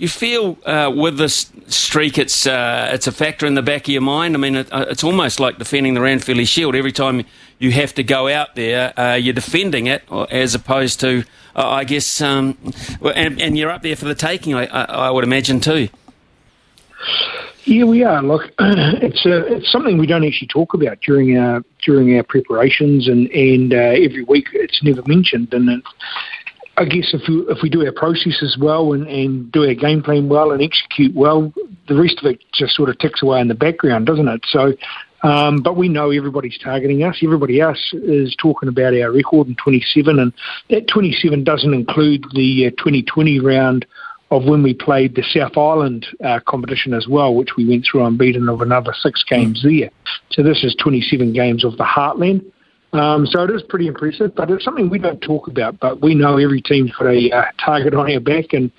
You feel uh, with this streak, it's uh, it's a factor in the back of your mind. I mean, it, uh, it's almost like defending the Ranfurly Shield. Every time you have to go out there, uh, you're defending it, as opposed to, uh, I guess, um, and, and, you're up there for the taking. I, I, I would imagine too. Yeah, we are. Look, it's a, it's something we don't actually talk about during our during our preparations, and and uh, every week it's never mentioned. And it, I guess if we if we do our processes well and, and do our game plan well and execute well, the rest of it just sort of ticks away in the background, doesn't it? So. Um, but we know everybody's targeting us. Everybody else is talking about our record in 27, and that 27 doesn't include the uh, 2020 round of when we played the South Island uh, competition as well, which we went through unbeaten of another six games there. So this is 27 games of the Heartland. Um, so it is pretty impressive, but it's something we don't talk about. But we know every team's got a uh, target on our back, and,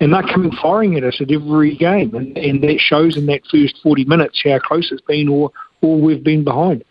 and they're coming firing at us at every game, and, and that shows in that first 40 minutes how close it's been or, or we've been behind.